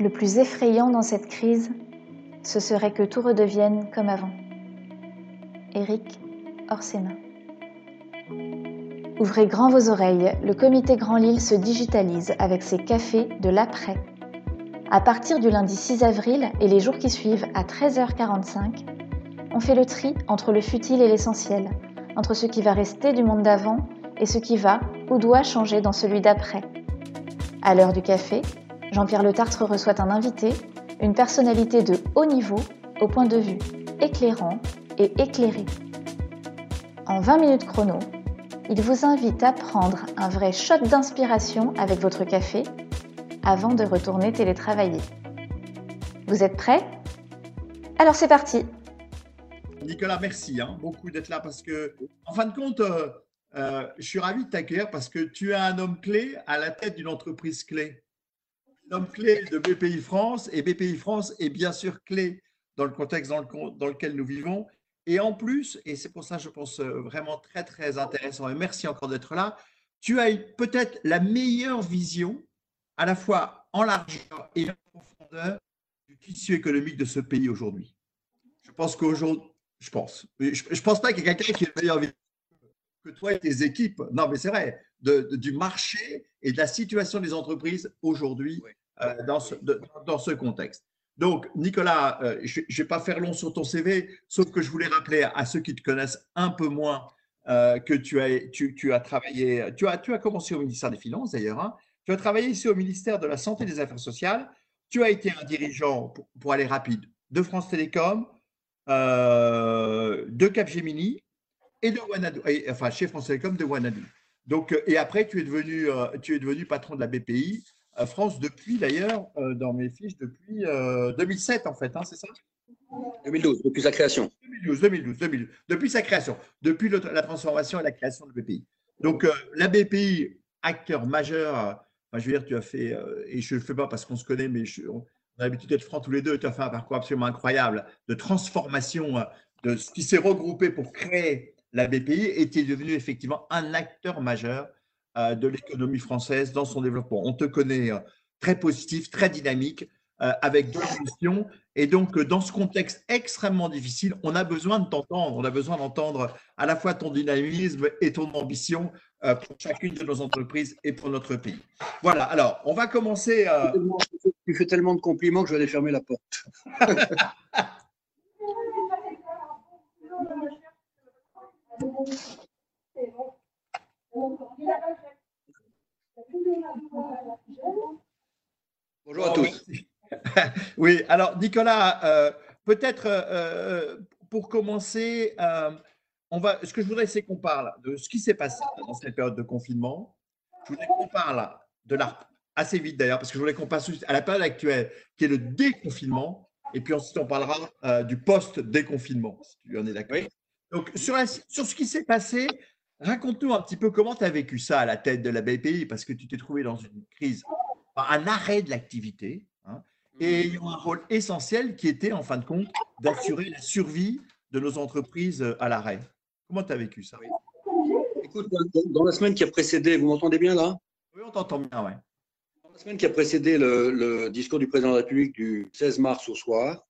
Le plus effrayant dans cette crise, ce serait que tout redevienne comme avant. Éric Orsena. Ouvrez grand vos oreilles, le comité Grand Lille se digitalise avec ses cafés de l'après. À partir du lundi 6 avril et les jours qui suivent à 13h45, on fait le tri entre le futile et l'essentiel, entre ce qui va rester du monde d'avant et ce qui va ou doit changer dans celui d'après. À l'heure du café, Jean-Pierre Le Tartre reçoit un invité, une personnalité de haut niveau au point de vue éclairant et éclairé. En 20 minutes chrono, il vous invite à prendre un vrai shot d'inspiration avec votre café avant de retourner télétravailler. Vous êtes prêts? Alors c'est parti Nicolas, merci hein, beaucoup d'être là parce que, en fin de compte, euh, euh, je suis ravi de t'accueillir parce que tu es un homme clé à la tête d'une entreprise clé. Un homme clé de BPI France et BPI France est bien sûr clé dans le contexte dans, le, dans lequel nous vivons. Et en plus, et c'est pour ça je pense euh, vraiment très très intéressant et merci encore d'être là, tu as peut-être la meilleure vision à la fois en largeur et en profondeur du tissu économique de ce pays aujourd'hui. Je pense qu'aujourd'hui, je pense, je ne pense pas qu'il y ait quelqu'un qui ait une meilleure vision que toi et tes équipes, non mais c'est vrai, du marché et de la situation des entreprises aujourd'hui euh, dans, ce, dans ce contexte. Donc, Nicolas, euh, je ne vais pas faire long sur ton CV, sauf que je voulais rappeler à ceux qui te connaissent un peu moins euh, que tu as, tu, tu, as travaillé, tu as, tu as commencé au ministère des Finances d'ailleurs, hein. tu as travaillé ici au ministère de la Santé et des Affaires sociales, tu as été un dirigeant, pour, pour aller rapide, de France Télécom, de Capgemini, et de Wanadoo, enfin chez France Télécom de Wanadoo. Donc, euh, et après, tu es devenu, euh, tu es devenu patron de la BPI euh, France depuis d'ailleurs, dans mes fiches, depuis 2007 en fait, hein, c'est ça? 2012, depuis sa création. 2012, 2012, 2012, depuis sa création, depuis la transformation et la création de BPI. Donc, la BPI, acteur majeur, je veux dire, tu as fait, et je ne le fais pas parce qu'on se connaît, mais on a l'habitude d'être francs tous les deux, tu as fait un parcours absolument incroyable de transformation de ce qui s'est regroupé pour créer la BPI était devenue effectivement un acteur majeur euh, de l'économie française dans son développement. On te connaît euh, très positif, très dynamique, euh, avec deux missions. Et donc, dans ce contexte extrêmement difficile, on a besoin de t'entendre. On a besoin d'entendre à la fois ton dynamisme et ton ambition pour chacune de nos entreprises et pour notre pays. Voilà, alors, on va commencer. Tu fais tellement de compliments que je vais aller fermer la porte. Bonjour à tous. Oui, alors Nicolas, euh, peut-être euh, euh, pour commencer, on va, ce que je voudrais, c'est qu'on parle de ce qui s'est passé dans cette période de confinement. Je voudrais qu'on parle de l'art, assez vite d'ailleurs, parce que je voudrais qu'on passe à la période actuelle, qui est le déconfinement, et puis ensuite on parlera du post-déconfinement, si tu en es d'accord. Donc, sur, sur ce qui s'est passé, raconte-nous un petit peu comment tu as vécu ça à la tête de la BPI, parce que tu t'es trouvé dans une crise, un arrêt de l'activité, hein, et ayant un rôle essentiel qui était, en fin de compte, d'assurer la survie de nos entreprises euh, à l'arrêt. Comment tu as vécu ça? Écoute, dans la semaine qui a précédé, vous m'entendez bien là? Oui, on t'entend bien, oui. Dans la semaine qui a précédé le, le, discours du président de la République du 16 mars au soir,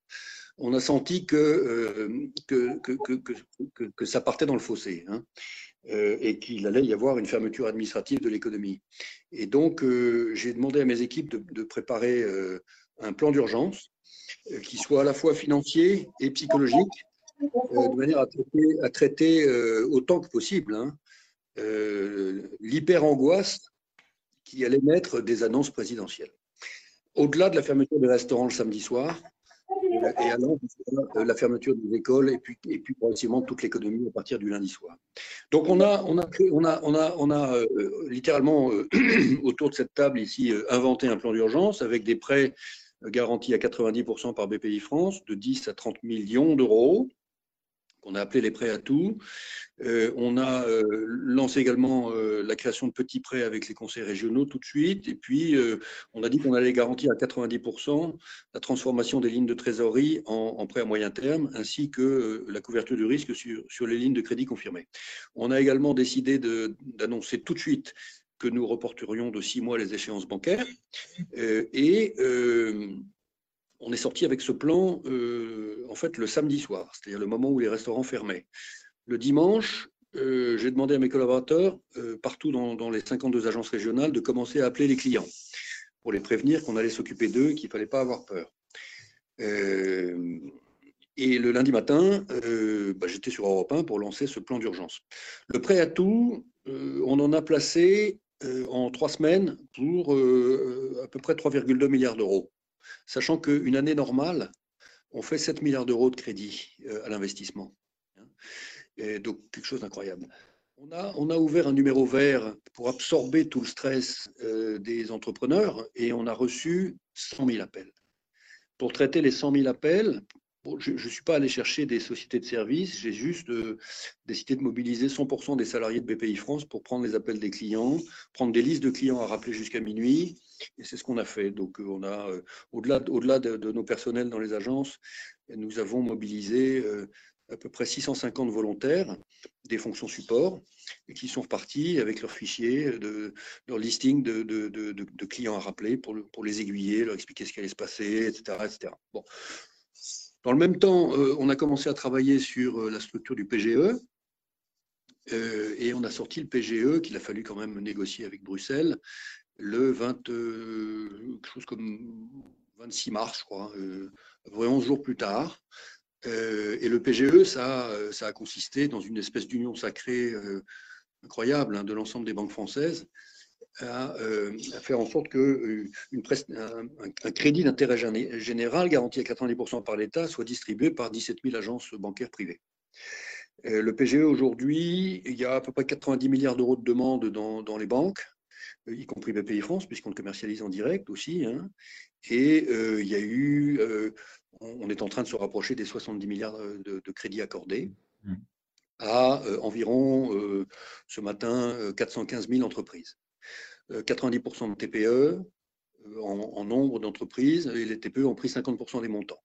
on a senti euh, que, que, que, ça partait dans le fossé hein, euh, et qu'il allait y avoir une fermeture administrative de l'économie. Et donc, euh, j'ai demandé à mes équipes de, préparer un plan d'urgence qui soit à la fois financier et psychologique, de manière à traiter, autant que possible hein, l'hyper-angoisse qui allait naître des annonces présidentielles. Au-delà de la fermeture des restaurants le samedi soir, et alors la fermeture des écoles et puis, et puis progressivement toute l'économie à partir du lundi soir. Donc on a, on a, on a, on a, on a euh, littéralement euh, autour de cette table ici euh, inventé un plan d'urgence avec des prêts garantis à 90% par BPI France de 10 à 30 millions d'euros qu'on a appelé les prêts à tout. Euh, on a euh, lancé également euh, la création de petits prêts avec les conseils régionaux tout de suite. Et puis, on a dit qu'on allait garantir à 90% la transformation des lignes de trésorerie en, prêts à moyen terme, ainsi que la couverture du risque sur, sur, les lignes de crédit confirmées. On a également décidé d'annoncer tout de suite que nous reporterions de six mois les échéances bancaires. et on est sorti avec ce plan en fait le samedi soir, c'est-à-dire le moment où les restaurants fermaient. Le dimanche, j'ai demandé à mes collaborateurs, partout dans, les 52 agences régionales, de commencer à appeler les clients pour les prévenir qu'on allait s'occuper d'eux, qu'il ne fallait pas avoir peur. Et le lundi matin, euh, bah, j'étais sur Europe 1 pour lancer ce plan d'urgence. Le prêt à tout, euh, on en a placé euh, en trois semaines pour à peu près 3,2 milliards d'euros. Sachant qu'une année normale, on fait 7 milliards d'euros de crédit à l'investissement. Et donc, quelque chose d'incroyable. On a, on a, ouvert un numéro vert pour absorber tout le stress des entrepreneurs et on a reçu 100 000 appels. Pour traiter les 100 000 appels, je ne suis pas allé chercher des sociétés de services, j'ai juste euh, décidé de mobiliser 100% des salariés de BPI France pour prendre les appels des clients, prendre des listes de clients à rappeler jusqu'à minuit, et c'est ce qu'on a fait. Donc, euh, on a, euh, au-delà, au-delà de, nos personnels dans les agences, nous avons mobilisé à peu près 650 volontaires des fonctions support qui sont repartis avec leurs fichiers, de, leur listing de, clients à rappeler pour, pour les aiguiller, leur expliquer ce qui allait se passer, etc. etc. Bon. Dans le même temps, euh, on a commencé à travailler sur euh, la structure du PGE euh, et on a sorti le PGE qu'il a fallu quand même négocier avec Bruxelles le 20, chose comme 26 mars, je crois, vraiment 11 jours plus tard. et le PGE, ça, ça a consisté dans une espèce d'union sacrée incroyable hein, de l'ensemble des banques françaises euh, à, faire en sorte que euh, une un, crédit d'intérêt général garanti à 90% par l'État soit distribué par 17 000 agences bancaires privées. Euh, le PGE aujourd'hui, il y a à peu près 90 milliards d'euros de demandes dans, les banques, y compris BPI France, puisqu'on le commercialise en direct aussi. Hein. et il y a eu, on est en train de se rapprocher des 70 milliards de, crédits accordés mmh. à environ, ce matin, 415 000 entreprises. 90% de TPE euh, en, nombre d'entreprises et les TPE ont pris 50% des montants.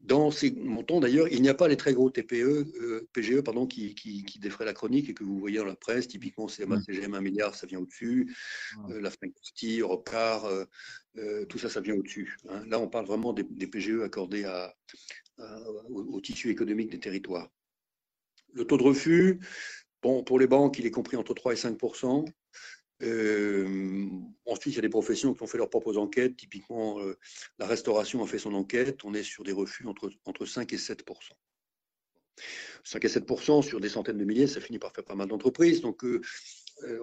Dans ces montants, d'ailleurs, il n'y a pas les très gros TPE, euh, PGE pardon, qui, qui, défraient la chronique et que vous voyez dans la presse. Typiquement, CMA, CGM, 1 milliard, ça vient au-dessus. Euh, la Fnac Europcar, tout ça, ça vient au-dessus. Hein. Là, on parle vraiment des, PGE accordés à, au, au, tissu économique des territoires. Le taux de refus, bon, pour les banques, il est compris entre 3 et 5 euh, ensuite, il y a des professions qui ont fait leurs propres enquêtes. Typiquement, euh, la restauration a fait son enquête. On est sur des refus entre, entre 5 et 7% 5 et 7% sur des centaines de milliers, ça finit par faire pas mal d'entreprises. Donc, euh,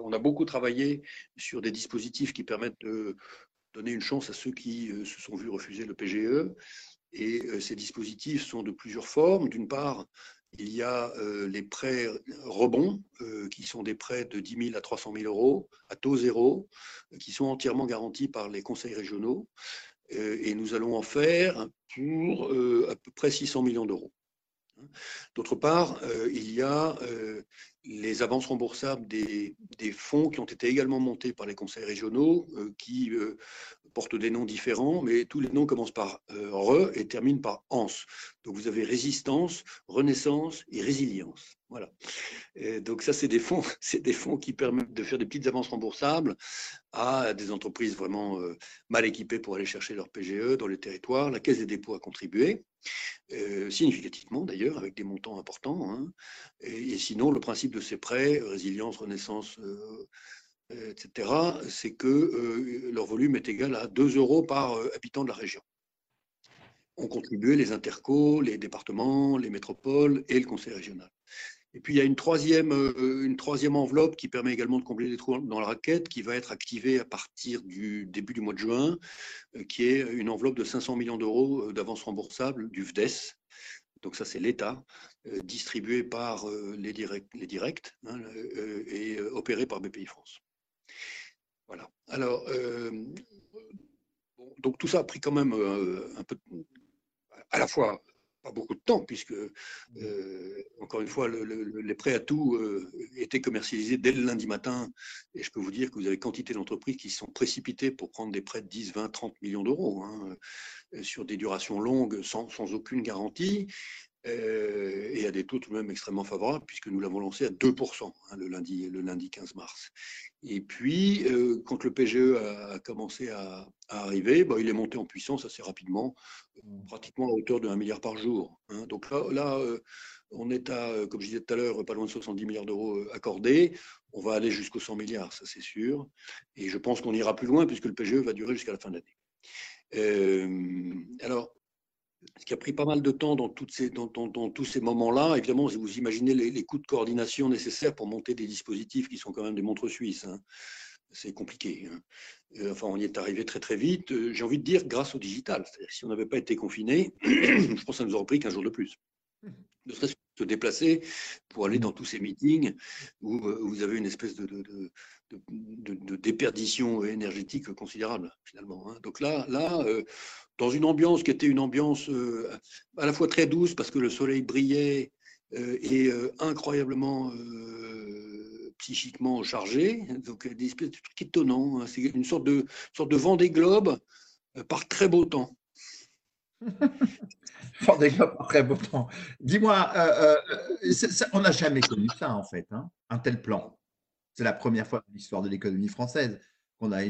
on a beaucoup travaillé sur des dispositifs qui permettent de donner une chance à ceux qui se sont vus refuser le PGE. Et ces dispositifs sont de plusieurs formes. D'une part, il y a euh, les prêts rebonds, euh, qui sont des prêts de 10 000 à 300 000 euros à taux zéro, qui sont entièrement garantis par les conseils régionaux. Euh, et nous allons en faire pour à peu près 600 millions d'euros. D'autre part, il y a les avances remboursables des, des, fonds qui ont été également montés par les conseils régionaux, qui portent des noms différents, mais tous les noms commencent par euh, re et terminent par ans. Donc vous avez résistance, renaissance et résilience. Voilà. donc ça, c'est des fonds, c'est des fonds qui permettent de faire des petites avances remboursables à des entreprises vraiment euh, mal équipées pour aller chercher leur PGE dans les territoires. La Caisse des dépôts a contribué, euh, significativement d'ailleurs, avec des montants importants. Hein. Et, sinon, le principe de ces prêts, résilience, renaissance, etc., c'est que euh, leur volume est égal à 2 euros par euh, habitant de la région. Ont contribué les intercos, les départements, les métropoles et le conseil régional. Et puis il y a une troisième, euh, enveloppe qui permet également de combler les trous dans la raquette, qui va être activée à partir du début du mois de juin, qui est une enveloppe de 500 millions d'euros d'avance remboursable du FDES. Donc ça, c'est l'État, distribué par les, directs, les directs hein, et opéré par BPI France. Voilà. Alors, euh, donc tout ça a pris quand même euh, un peu, à la fois pas beaucoup de temps, puisque, euh, encore une fois, les prêts à tout étaient commercialisés dès le lundi matin. Et je peux vous dire que vous avez quantité d'entreprises qui sont précipitées pour prendre des prêts de 10, 20, 30 millions d'euros hein, sur des durations longues sans aucune garantie. Euh, et à des taux tout de même extrêmement favorables, puisque nous l'avons lancé à 2% hein, le, lundi, le lundi 15 mars. Et puis, euh, quand le PGE a, commencé à, arriver, bah, il est monté en puissance assez rapidement, pratiquement à hauteur de 1 milliard par jour. Hein. Donc là, là euh, on est à, comme je disais tout à l'heure, pas loin de 70 milliards d'euros accordés. On va aller jusqu'aux 100 milliards, ça c'est sûr. Et je pense qu'on ira plus loin, puisque le PGE va durer jusqu'à la fin de l'année. alors, ce qui a pris pas mal de temps dans, tous ces moments-là. Évidemment, vous imaginez les, coûts de coordination nécessaires pour monter des dispositifs qui sont quand même des montres suisses. Hein. C'est compliqué. Hein. Euh, enfin, on y est arrivé très très vite. Euh, j'ai envie de dire grâce au digital. Si on n'avait pas été confiné, je pense que ça nous aurait pris qu'un jour de plus. Ne serait-ce que se déplacer pour aller dans tous ces meetings où, euh, vous avez une espèce de, de, déperdition énergétique considérable finalement. Hein. Donc là, là dans une ambiance qui était une ambiance euh, à la fois très douce parce que le soleil brillait euh, et euh, incroyablement psychiquement chargé. Donc des espèces de trucs étonnants. Hein. C'est une sorte de, sorte de vent des globes par très beau temps. vent des globes par très beau temps. Dis-moi, on n'a jamais connu ça en fait, hein, un tel plan. C'est la première fois dans l'histoire de l'économie française qu'on a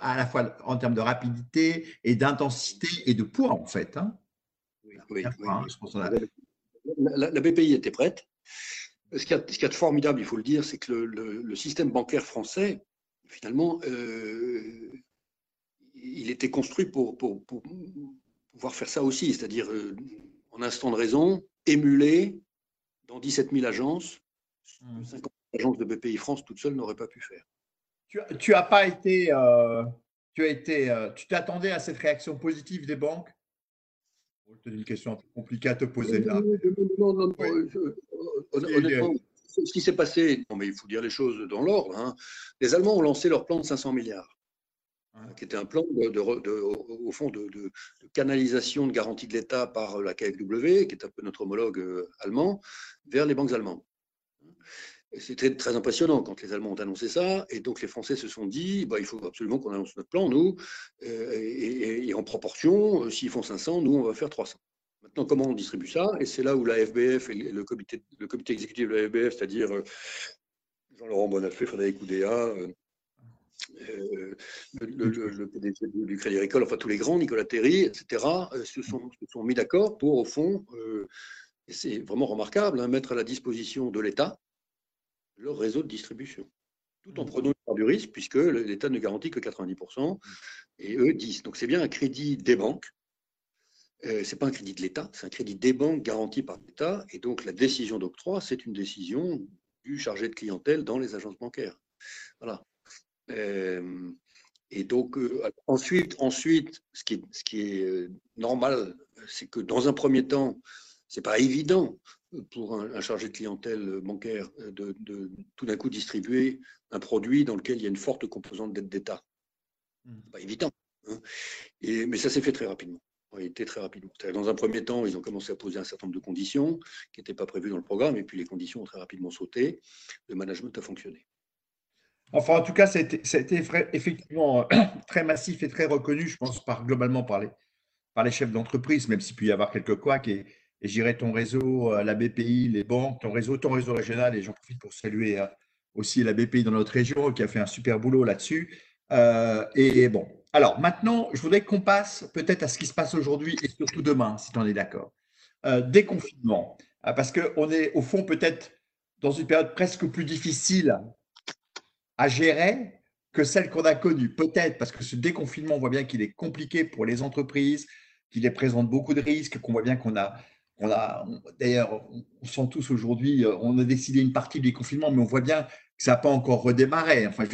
à la fois en termes de rapidité et d'intensité et de poids, en fait. Hein. Oui, la, BPI était prête. Ce qu'il y, a de formidable, il faut le dire, c'est que le, système bancaire français, finalement, euh, il était construit pour, pour, pouvoir faire ça aussi, c'est-à-dire euh, en instant de raison, émuler dans 17 000 agences, 50 mmh. agences de BPI France toute seule n'aurait pas pu faire. Tu, as pas été, euh, tu as été, euh, tu t'attendais à cette réaction positive des banques? C'est une question un peu compliquée à te poser là. Non, non, non, honnêtement, ce qui s'est passé, non, mais il faut dire les choses dans l'ordre. Hein. Les Allemands ont lancé leur plan de 500 milliards, qui était un plan de, au fond de, canalisation de garantie de l'État par la KfW, qui est un peu notre homologue euh, allemand, vers les banques allemandes. C'était très impressionnant quand les Allemands ont annoncé ça. Et donc les Français se sont dit, bah, il faut absolument qu'on annonce notre plan, nous. Euh, et, en proportion, euh, s'ils font 500, nous, on va faire 300. Maintenant, comment on distribue ça? Et c'est là où la FBF et le comité, exécutif de la FBF, c'est-à-dire euh, Jean-Laurent Bonafé, Frédéric Oudéa, le, PDG du Crédit Agricole, enfin tous les grands, Nicolas Terry, etc., se sont, mis d'accord pour, au fond, c'est vraiment remarquable, hein, mettre à la disposition de l'État leur réseau de distribution, tout en mmh. prenant part du risque, puisque l'État ne garantit que 90%, et eux 10. Donc c'est bien un crédit des banques, euh, ce n'est pas un crédit de l'État, c'est un crédit des banques garanti par l'État, et donc la décision d'octroi, c'est une décision du chargé de clientèle dans les agences bancaires. Voilà. Euh, et donc, euh, ensuite, ensuite, ce qui est, ce qui est normal, c'est que dans un premier temps, ce n'est pas évident pour un, chargé de clientèle bancaire de, tout d'un coup distribuer un produit dans lequel il y a une forte composante d'aide d'État. Mmh. pas évident. Hein. Et, mais ça s'est fait très rapidement. En réalité, très rapidement. Dans un premier temps, ils ont commencé à poser un certain nombre de conditions qui n'étaient pas prévues dans le programme, et puis les conditions ont très rapidement sauté. Le management a fonctionné. Enfin, en tout cas, ça a été, effectivement très massif et très reconnu, je pense, par, globalement par les, par les chefs d'entreprise, même s'il peut y avoir quelques couacs. Et, j'irai ton réseau, euh, la BPI, les banques, ton réseau, ton réseau régional, et j'en profite pour saluer euh, aussi la BPI dans notre région qui a fait un super boulot là-dessus. Euh, et bon, alors maintenant, je voudrais qu'on passe peut-être à ce qui se passe aujourd'hui et surtout demain, si tu en es d'accord. déconfinement, parce qu'on est au fond peut-être dans une période presque plus difficile à gérer que celle qu'on a connue. Peut-être parce que ce déconfinement, on voit bien qu'il est compliqué pour les entreprises, qu'il présente beaucoup de risques, qu'on voit bien qu'on a on d'ailleurs, on sent tous aujourd'hui, euh, on a décidé une partie du confinement, mais on voit bien que ça n'a pas encore redémarré. Enfin,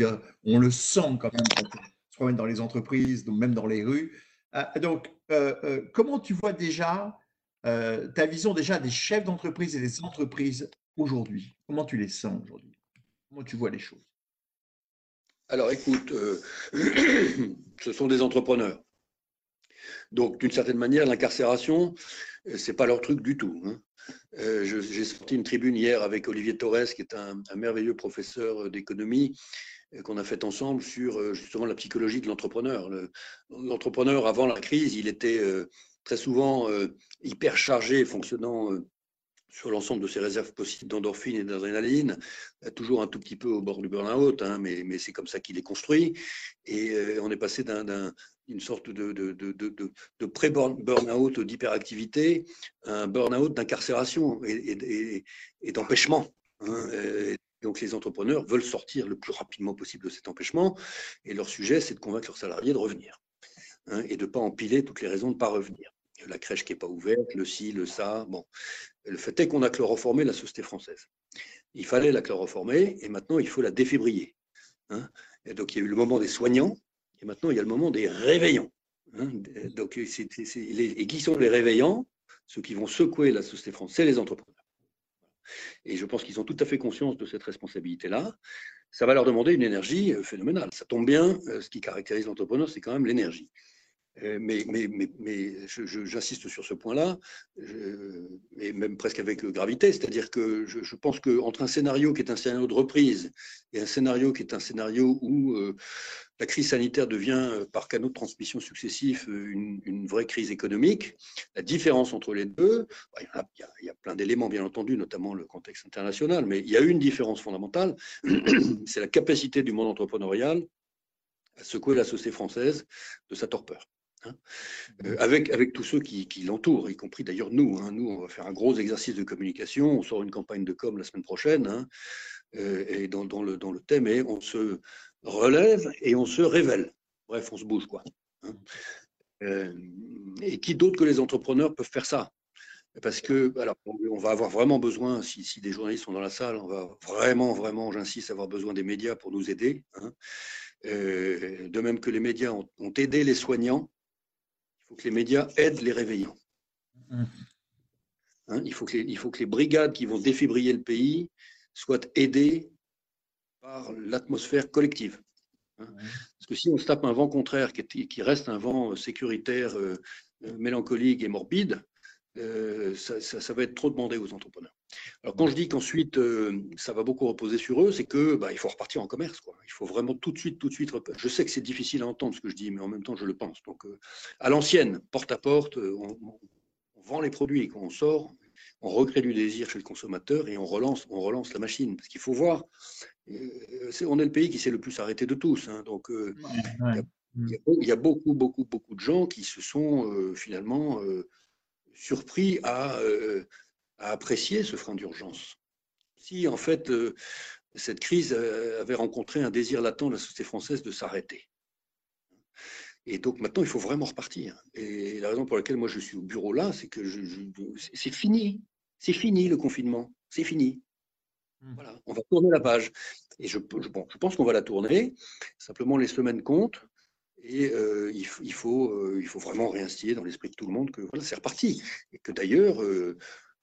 on le sent quand même quand on se promène dans les entreprises, donc même dans les rues. Euh, donc, euh, comment tu vois déjà ta vision déjà des chefs d'entreprise et des entreprises aujourd'hui? Comment tu les sens aujourd'hui? Comment tu vois les choses? Alors, écoute, ce sont des entrepreneurs. Donc, d'une certaine manière, l'incarcération, c'est pas leur truc du tout. Hein. Euh, j'ai sorti une tribune hier avec Olivier Torres, qui est un, merveilleux professeur d'économie, euh, qu'on a fait ensemble sur justement la psychologie de l'entrepreneur. L'entrepreneur, avant la crise, il était, très souvent hyper chargé, fonctionnant sur l'ensemble de ces réserves possibles d'endorphine et d'adrénaline, toujours un tout petit peu au bord du burn-out, hein, mais, c'est comme ça qu'il est construit. Et on est passé d'une sorte de, de, de, de pré-burn-out d'hyperactivité un burn-out d'incarcération et, d'empêchement. Hein, donc les entrepreneurs veulent sortir le plus rapidement possible de cet empêchement, et leur sujet, c'est de convaincre leurs salariés de revenir, hein, et de ne pas empiler toutes les raisons de ne pas revenir. La crèche qui n'est pas ouverte, le ci, le ça. Bon. Le fait est qu'on a chloroformé la société française. Il fallait la chloroformer, et maintenant il faut la défibriller. Hein. Et donc il y a eu le moment des soignants, et maintenant il y a le moment des réveillants. Hein. Donc, et qui sont les réveillants? Ceux qui vont secouer la société française, c'est les entrepreneurs. Et je pense qu'ils ont tout à fait conscience de cette responsabilité-là. Ça va leur demander une énergie euh, phénoménale. Ça tombe bien, euh, ce qui caractérise l'entrepreneur, c'est quand même l'énergie. Euh, mais, j'insiste sur ce point-là, et même presque avec gravité, c'est-à-dire que je, pense qu'entre un scénario qui est un scénario de reprise et un scénario qui est un scénario où la crise sanitaire devient, euh, par canaux de transmission successifs, euh, une, vraie crise économique. La différence entre les deux, bah, il, y a, plein d'éléments, bien entendu, notamment le contexte international, mais il y a une différence fondamentale, c'est la capacité du monde entrepreneurial à secouer la société française de sa torpeur. Hein. Euh, avec, avec tous ceux qui, l'entourent, y compris d'ailleurs nous. Hein. Nous, on va faire un gros exercice de communication, on sort une campagne de com la semaine prochaine, hein. et dans, le, dans le thème, et on se, relève et on se révèle. Bref, on se bouge, quoi. Euh, et qui d'autre que les entrepreneurs peuvent faire ça? Parce que, alors, on va avoir vraiment besoin, si, des journalistes sont dans la salle, on va vraiment, vraiment, j'insiste, avoir besoin des médias pour nous aider. Hein. Euh, de même que les médias ont, aidé les soignants, faut que les médias aident les réveillants. Hein, il, faut que il faut que les brigades qui vont défibriller le pays soient aidées par l'atmosphère collective. Hein. Parce que si on se tape un vent contraire qui, reste un vent sécuritaire, euh, euh, mélancolique et morbide, euh, ça, va être trop demandé aux entrepreneurs. Alors quand je dis qu'ensuite ça va beaucoup reposer sur eux, c'est que bah, il faut repartir en commerce. Quoi. Il faut vraiment tout de suite, tout de suite. Je sais que c'est difficile à entendre ce que je dis, mais en même temps je le pense. Donc à l'ancienne, porte à porte, on, on, vend les produits qu'on sort, on recrée du désir chez le consommateur et on relance, on relance la machine. Parce qu'il faut voir, euh, on est le pays qui s'est le plus arrêté de tous. Hein. donc, euh, Il, y a, beaucoup, beaucoup, beaucoup de gens qui se sont euh, finalement surpris à, apprécier ce frein d'urgence. Si en fait cette crise avait rencontré un désir latent de la société française de s'arrêter. Et donc maintenant, il faut vraiment repartir. Et la raison pour laquelle moi je suis au bureau là, c'est que c'est fini. C'est fini le confinement. C'est fini. Mmh. Voilà, on va tourner la page. Et je, je pense qu'on va la tourner. Simplement, les semaines comptent. Et euh, il, faut, euh, il faut vraiment réinstiller dans l'esprit de tout le monde que voilà, c'est reparti. Et que d'ailleurs, euh,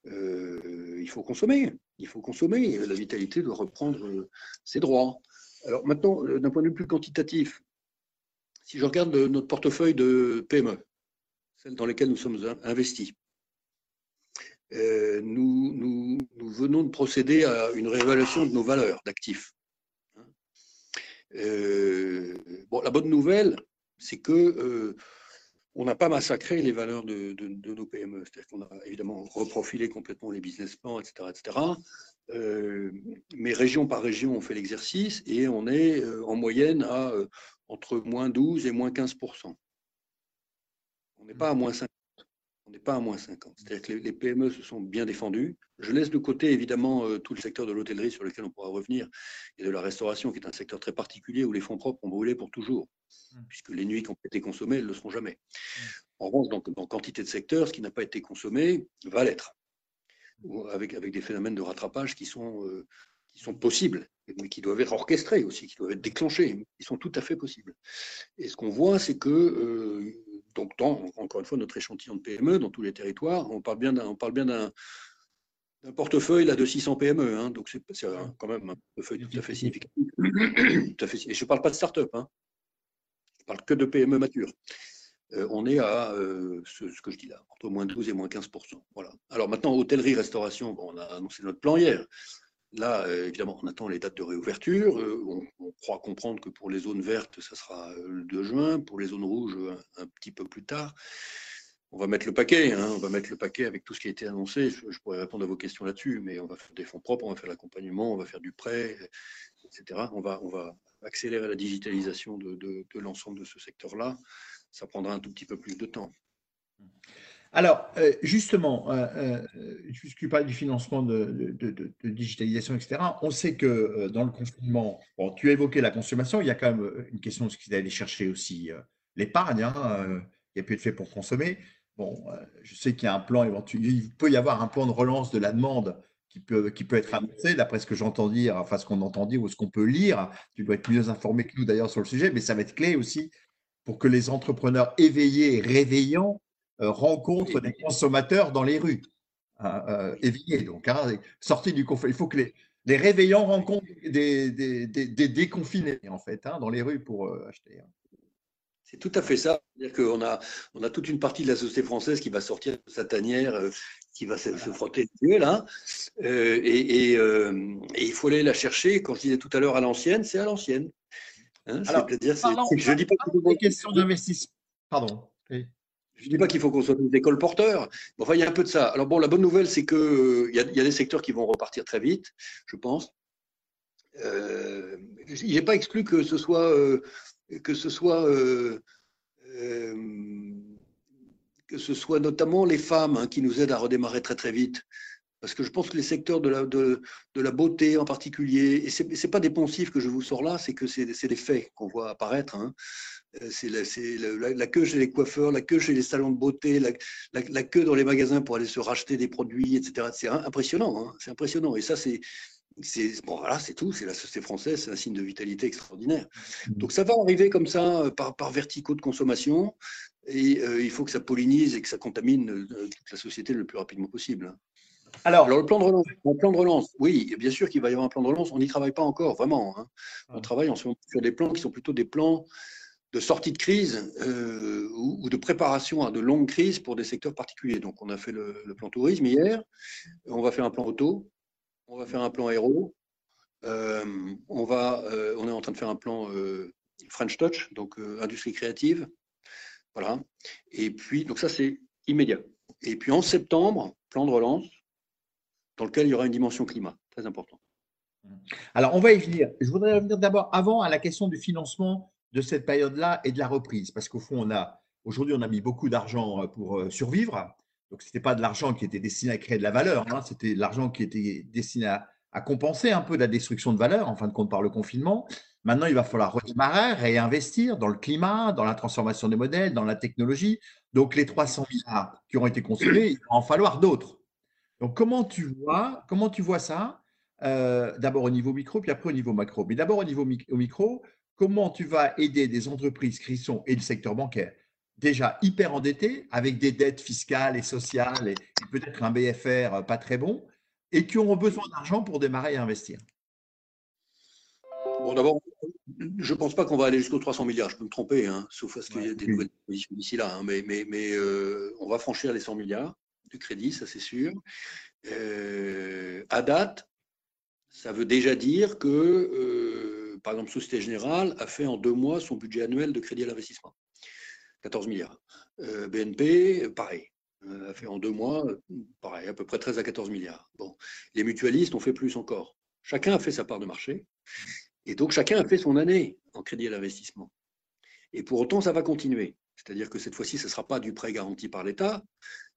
il faut consommer. Il faut consommer. La vitalité doit reprendre ses droits. Alors maintenant, d'un point de vue plus quantitatif, si je regarde notre portefeuille de PME, celles dans lesquelles nous sommes investis, euh, nous, venons de procéder à une réévaluation de nos valeurs d'actifs. Euh, bon, la bonne nouvelle, c'est que euh, on n'a pas massacré les valeurs de, nos PME. C'est-à-dire qu'on a évidemment reprofilé complètement les business plans, etc. etc. mais région par région, on fait l'exercice et on est en moyenne à entre moins 12 et moins 15% On n'est pas à moins 50 on n'est pas à moins 50. C'est-à-dire que les, PME se sont bien défendues. Je laisse de côté, évidemment, euh, tout le secteur de l'hôtellerie sur lequel on pourra revenir, et de la restauration, qui est un secteur très particulier où les fonds propres ont brûlé pour toujours, mmh. puisque les nuits qui ont été consommées, elles ne le seront jamais. Mmh. En revanche, dans, quantité de secteurs, ce qui n'a pas été consommé va l'être, avec, avec des phénomènes de rattrapage qui sont, euh, qui sont possibles, mais qui doivent être orchestrés aussi, qui doivent être déclenchés, ils sont tout à fait possibles. Et ce qu'on voit, c'est que euh, donc dans, encore une fois, notre échantillon de PME dans tous les territoires, on parle bien d'un, d'un, portefeuille là, de 600 PME, hein, donc c'est, quand même un portefeuille tout à fait significatif. Et je ne parle pas de start-up, hein. je parle que de PME matures. Euh, on est à euh, ce, que je dis là, entre moins 12 et moins 15 voilà. Alors maintenant, hôtellerie, restauration, on a annoncé notre plan hier. Là, euh, évidemment, on attend les dates de réouverture. Euh, on, croit comprendre que pour les zones vertes, ça sera euh, le 2 juin, pour les zones rouges, un, petit peu plus tard. on va mettre le paquet, hein, on va mettre le paquet avec tout ce qui a été annoncé. Je, pourrais répondre à vos questions là-dessus, mais on va faire des fonds propres, on va faire l'accompagnement, on va faire du prêt, etc. On va, accélérer la digitalisation de, de l'ensemble de ce secteur-là. Ça prendra un tout petit peu plus de temps. Alors, euh, justement, euh, euh, puisque tu du financement de, digitalisation, etc., on sait que dans le confinement, bon, tu as évoqué la consommation, il y a quand même une question de ce qu'il allait chercher aussi l'épargne, hein, il y a plus de fait pour consommer. Bon, je sais qu'il y a un plan éventuel, il peut y avoir un plan de relance de la demande qui peut, qui peut être annoncé, d'après ce que j'entends dire, enfin ce qu'on entend dire ou ce qu'on peut lire. Tu dois être mieux informé que nous d'ailleurs sur le sujet, mais ça va être clé aussi pour que les entrepreneurs éveillés et réveillants euh, rencontre des consommateurs dans les rues, hein, euh, éveillés donc, hein, sortis du confinement. Il faut que les, les réveillants rencontrent des, des, des, déconfinés, en fait, hein, dans les rues pour euh, acheter. C'est tout à fait ça. C'est-à-dire qu'on a, on a toute une partie de la société française qui va sortir de sa tanière, qui va se, frotter les yeux, là. et, et, il faut aller la chercher. Quand je disais tout à l'heure à l'ancienne, c'est à l'ancienne. C'est-à-dire, je dis pas que questions d'investissement. Pardon. Je ne dis pas qu'il faut qu'on soit des écoles porteurs. Enfin, il y a un peu de ça. Alors bon, la bonne nouvelle, c'est qu'il euh, y, a, des secteurs qui vont repartir très vite, je pense. Euh, il n'est pas exclu que ce soit, euh, que ce soit, que ce soit notamment les femmes hein, qui nous aident à redémarrer très très vite. Parce que je pense que les secteurs de la, de la beauté en particulier, et ce n'est pas des poncifs que je vous sors là, c'est que c'est des faits qu'on voit apparaître. Hein. Euh, c'est la, queue chez les coiffeurs, la queue chez les salons de beauté, la, queue dans les magasins pour aller se racheter des produits, etc. C'est impressionnant, hein. c'est impressionnant. Et ça, c'est bon, voilà, c'est tout. C'est la société française, c'est un signe de vitalité extraordinaire. Mmh. Donc ça va arriver comme ça euh, par, par verticaux de consommation, et euh, il faut que ça pollinise et que ça contamine toute la société le plus rapidement possible. Hein. Alors, le plan de relance, plan de relance, oui, bien sûr qu'il va y avoir un plan de relance. On n'y travaille pas encore, vraiment. Hein. On travaille en ce moment sur des plans qui sont plutôt des plans de sortie de crise euh, ou, de préparation à de longues crises pour des secteurs particuliers. Donc, on a fait le, plan tourisme hier, on va faire un plan auto, on va faire un plan aéro, euh, on, va, euh, on est en train de faire un plan French Touch, donc industrie créative. Voilà. Et puis, donc ça, c'est immédiat. Et puis en septembre, plan de relance, dans lequel il y aura une dimension climat, très important. Alors, on va y venir. Je voudrais revenir d'abord avant à la question du financement de cette période-là et de la reprise. Parce qu'au fond, on a aujourd'hui, on a mis beaucoup d'argent euh, pour euh, survivre. Donc, ce n'était pas de l'argent qui était destiné à créer de la valeur, hein. c'était de l'argent qui était destiné à, compenser un peu la destruction de valeur, en fin de compte, par le confinement. Maintenant, il va falloir redémarrer, réinvestir dans le climat, dans la transformation des modèles, dans la technologie. Donc, les 300 milliards qui ont été consommés, il va en falloir d'autres. Donc, comment tu vois, comment tu vois ça euh, D'abord au niveau micro, puis après au niveau macro? Mais d'abord au niveau micro, comment tu vas aider des entreprises qui sont, et le secteur bancaire, déjà hyper endettés, avec des dettes fiscales et sociales, et, peut-être un BFR pas très bon, et qui auront besoin d'argent pour démarrer et investir? Bon, d'abord, je ne pense pas qu'on va aller jusqu'aux 300 milliards, je peux me tromper, hein, sauf à ce qu'il y ait des nouvelles positions d'ici là, hein, mais, mais, mais euh, on va franchir les 100 milliards de crédit, ça c'est sûr. Euh, à date, ça veut déjà dire que euh, par exemple, Société Générale a fait en deux mois son budget annuel de crédit à l'investissement. 14 milliards. Euh, BNP, pareil, euh, a fait en deux mois, pareil, à peu près 13 à 14 milliards. Bon, les mutualistes ont fait plus encore. Chacun a fait sa part de marché. Et donc, chacun a fait son année en crédit à l'investissement. Et pour autant, ça va continuer. C'est-à-dire que cette fois-ci, ce ne sera pas du prêt garanti par l'État,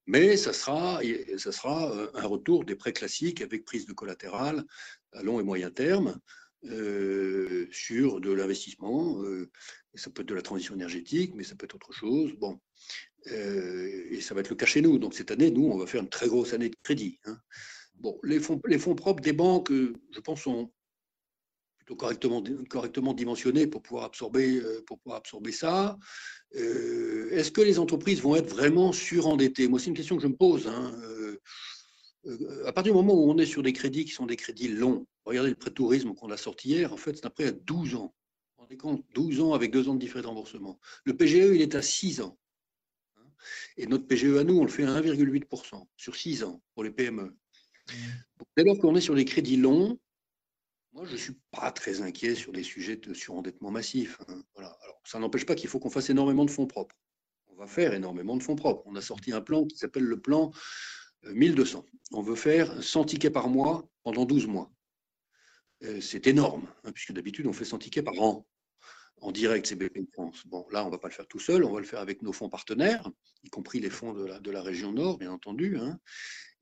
mais ça sera, ça sera euh, un retour des prêts classiques avec prise de collatéral à long et moyen terme, euh, sur de l'investissement. Euh, ça peut être de la transition énergétique, mais ça peut être autre chose. Bon, euh, et ça va être le cas chez nous. Donc cette année, nous, on va faire une très grosse année de crédit. Hein. Bon, les fonds, propres des banques, je pense, sont plutôt correctement, dimensionnés pour pouvoir absorber, pour pouvoir absorber ça. Est-ce que les entreprises vont être vraiment surendettées? Moi, c'est une question que je me pose. Hein. À partir du moment où on est sur des crédits qui sont des crédits longs, regardez le prêt tourisme qu'on a sorti hier, en fait, c'est un prêt à 12 ans. Vous vous rendez compte 12 ans avec 2 ans de différé de remboursement. Le PGE, il est à 6 ans. Et notre PGE à nous, on le fait à 1,8% sur 6 ans pour les PME. dès lors qu'on est sur des crédits longs, moi, je ne suis pas très inquiet sur des sujets de surendettement massif. Hein. Voilà. Alors, ça n'empêche pas qu'il faut qu'on fasse énormément de fonds propres. va faire énormément de fonds propres. On a sorti un plan qui s'appelle le plan 1200. On veut faire 100 tickets par mois pendant 12 mois. C'est énorme, hein, puisque d'habitude, on fait 100 tickets par an en direct, c'est BP France. Bon, là, on ne va pas le faire tout seul, on va le faire avec nos fonds partenaires, y compris les fonds de la, de la région Nord, bien entendu. Hein.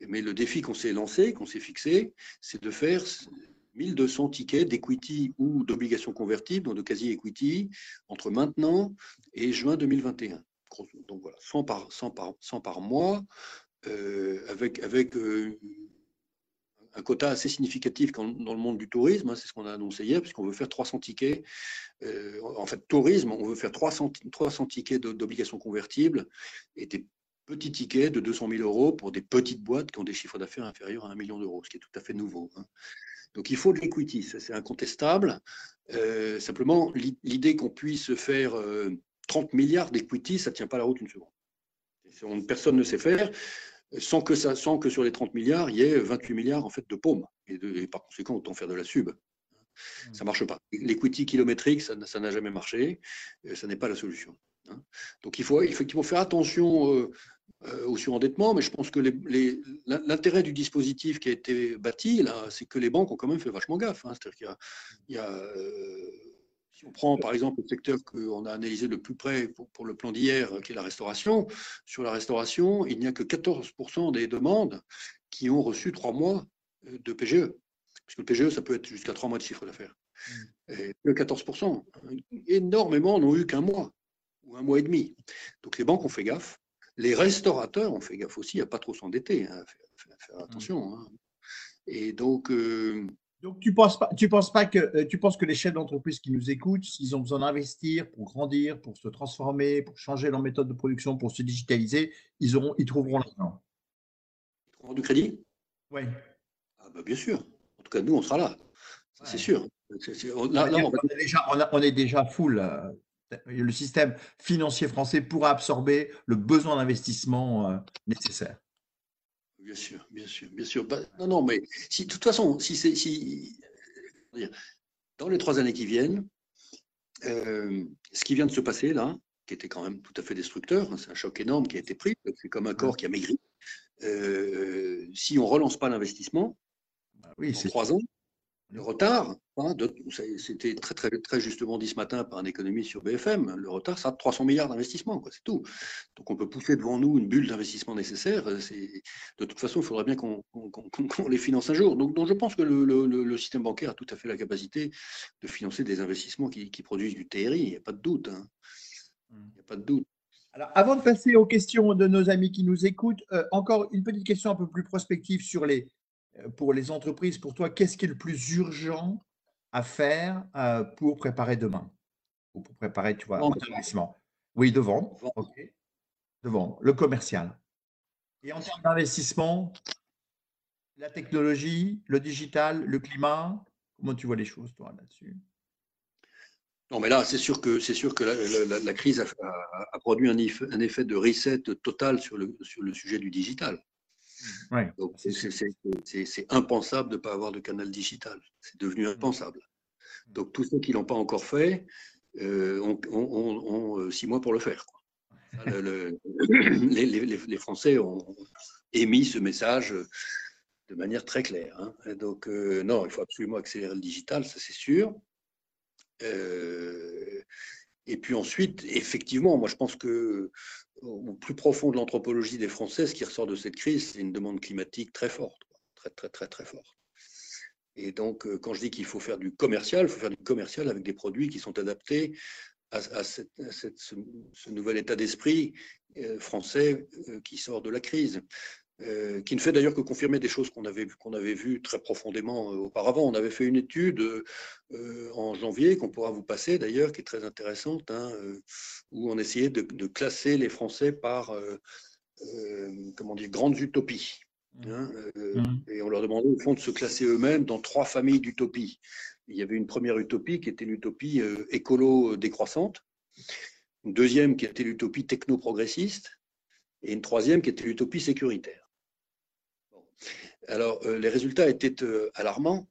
Mais le défi qu'on s'est lancé, qu'on s'est fixé, c'est de faire 1200 tickets d'equity ou d'obligations convertibles, donc de quasi-equity, entre maintenant et juin 2021. Donc voilà, 100 par, 100 par, 100 par mois, euh, avec, avec euh, un quota assez significatif dans le monde du tourisme, hein, c'est ce qu'on a annoncé hier, puisqu'on veut faire 300 tickets. Euh, en fait, tourisme, on veut faire 300, 300 tickets d'obligations convertibles et des petits tickets de 200 000 euros pour des petites boîtes qui ont des chiffres d'affaires inférieurs à 1 million d'euros, ce qui est tout à fait nouveau. Hein. Donc il faut de l'equity, c'est incontestable. Euh, simplement, l'idée qu'on puisse faire 30 euh, milliards d'equity, ça ne tient pas la route une seconde. Personne ne sait faire sans que, ça, sans que sur les 30 milliards, il y ait 28 milliards en fait de paumes. Et, par conséquent, autant faire de la sub. Mmh. Ça ne marche pas. L'equity kilométrique, ça n'a jamais marché. Ça n'est pas la solution. Hein. Donc il faut effectivement faire attention euh, euh, au surendettement, mais je pense que l'intérêt du dispositif qui a été bâti, c'est que les banques ont quand même fait vachement gaffe. Hein. C'est-à-dire qu'il y a, euh, si on prend par exemple le secteur qu'on a analysé de plus près pour, le plan d'hier, qui est la restauration, sur la restauration, il n'y a que 14% des demandes qui ont reçu trois mois euh, de PGE. Parce que le PGE, ça peut être jusqu'à trois mois de chiffre d'affaires. Et le 14%, énormément n'ont eu qu'un mois ou un mois et demi. Donc les banques ont fait gaffe. Les restaurateurs ont fait gaffe aussi à ne pas trop s'endetter, hein, faire, mmh. attention. Hein. Et donc, euh, donc, tu ne penses, pas, tu penses pas que euh, tu penses que les chefs d'entreprise qui nous écoutent, s'ils ont besoin d'investir pour grandir, pour se transformer, pour changer leur méthode de production, pour se digitaliser, ils, auront, ils trouveront l'argent Ils trouveront du crédit? Oui. Ah bah bien sûr. En tout cas, nous, on sera là. C'est sûr. on, est déjà, full. Euh, le système financier français pourra absorber le besoin d'investissement euh, nécessaire. Bien sûr, bien sûr, bien sûr. Bah, non, non, mais si, de toute façon, si c'est, si, dans les trois années qui viennent, euh, ce qui vient de se passer là, qui était quand même tout à fait destructeur, hein, c'est un choc énorme qui a été pris, c'est comme un corps qui a maigri. Euh, si on relance pas l'investissement, bah oui, c'est trois ans, le retard, hein, c'était très, très, très justement dit ce matin par un économiste sur BFM, le retard, ça a 300 milliards d'investissements, c'est tout. Donc on peut pousser devant nous une bulle d'investissement nécessaire. De toute façon, il faudra bien qu'on les finance un jour. Donc, donc je pense que le, système bancaire a tout à fait la capacité de financer des investissements qui, produisent du TRI, il n'y a pas de doute. Hein. Il n'y a pas de doute. Alors, avant de passer aux questions de nos amis qui nous écoutent, euh, encore une petite question un peu plus prospective sur les, euh, pour les entreprises, pour toi, qu'est-ce qui est le plus urgent à faire euh, pour préparer demain Ou pour préparer, tu vois, l'investissement Oui, devant. Devant, le commercial. Et en termes d'investissement, la technologie, le digital, le climat, comment tu vois les choses, toi, là-dessus? Non, mais là, c'est sûr que, c'est sûr que la, crise a, produit un, un, effet de reset total sur le, sur le sujet du digital. C'est impensable de ne pas avoir de canal digital. C'est devenu mmh. impensable. Donc tous ceux qui ne l'ont pas encore fait euh, ont, euh, six mois pour le faire. les, Français ont émis ce message de manière très claire. Hein. donc euh, non, il faut absolument accélérer le digital, ça c'est sûr. et puis ensuite, effectivement, moi je pense que au plus profond de l'anthropologie des Français, ce qui ressort de cette crise, c'est une demande climatique très forte, très très très très forte. Et donc, euh, quand je dis qu'il faut faire du commercial, il faut faire du commercial avec des produits qui sont adaptés à, ce, nouvel état d'esprit euh, français euh, qui sort de la crise. Euh, qui ne fait d'ailleurs que confirmer des choses qu'on avait, qu'on avait vues très profondément euh, auparavant. On avait fait une étude euh, en janvier, qu'on pourra vous passer d'ailleurs, qui est très intéressante, hein, où on essayait de, classer les Français par, comment dire, grandes utopies. Hein, mmh. et on leur demandait au fond de se classer eux-mêmes dans trois familles d'utopies. Il y avait une première utopie qui était l'utopie écolo décroissante, une deuxième qui était l'utopie techno-progressiste, et une troisième qui était l'utopie sécuritaire. Alors, euh, les résultats étaient euh, alarmants,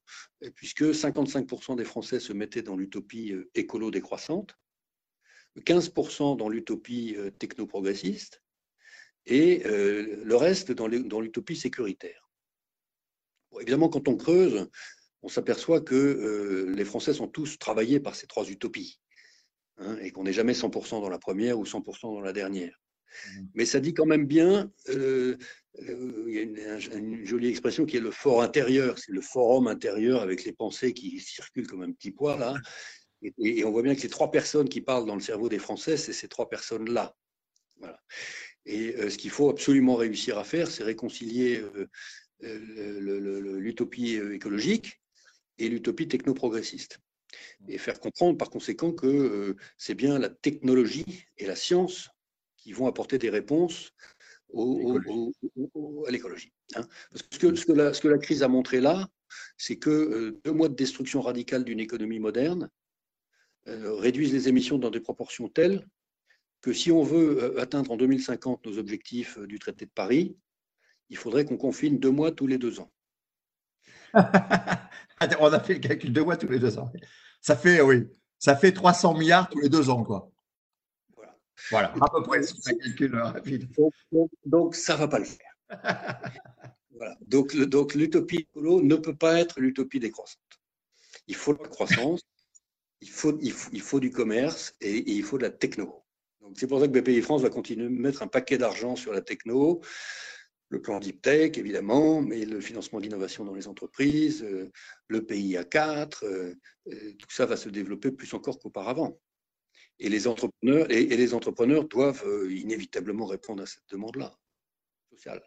puisque 55% des Français se mettaient dans l'utopie euh, écolo décroissante, 15% dans l'utopie techno-progressiste et le reste dans l'utopie sécuritaire. évidemment, quand on creuse, on s'aperçoit que les Français sont tous travaillés par ces trois utopies hein, et qu'on n'est jamais 100% dans la première ou 100% dans la dernière. Mmh. Mais ça dit quand même bien, il y a une, jolie expression qui est le fort intérieur, c'est le forum intérieur avec les pensées qui circulent comme un petit poids là. Et, on voit bien que les trois personnes qui parlent dans le cerveau des Français, c'est ces trois personnes-là. Et ce qu'il faut absolument réussir à faire, c'est réconcilier l'utopie écologique et l'utopie technoprogressiste. Et faire comprendre par conséquent que c'est bien la technologie et la science qui vont apporter des réponses à l'écologie. Hein. Parce que ce que, la, ce que la crise a montré là, c'est que deux mois de destruction radicale d'une économie moderne réduisent les émissions dans des proportions telles que si on veut atteindre en 2050 nos objectifs du traité de Paris, il faudrait qu'on confine deux mois tous les deux ans. on a fait le calcul deux mois tous les deux ans. Ça fait, oui, ça fait 300 milliards tous les deux ans, quoi. Voilà, à peu près, c'est un calcul rapide. Donc, ça ne va pas le faire. voilà. Donc, donc l'utopie écolo ne peut pas être l'utopie décroissante. Il faut la croissance, il faut, il faut, il faut du commerce et, il faut de la techno. Donc, c'est pour ça que BPI France va continuer de mettre un paquet d'argent sur la techno, le plan Deep Tech, évidemment, mais le financement d'innovation dans les entreprises, euh, le PIA 4, euh, euh, tout ça va se développer plus encore qu'auparavant. Et les entrepreneurs, et, les entrepreneurs doivent euh, inévitablement répondre à cette demande-là, sociale.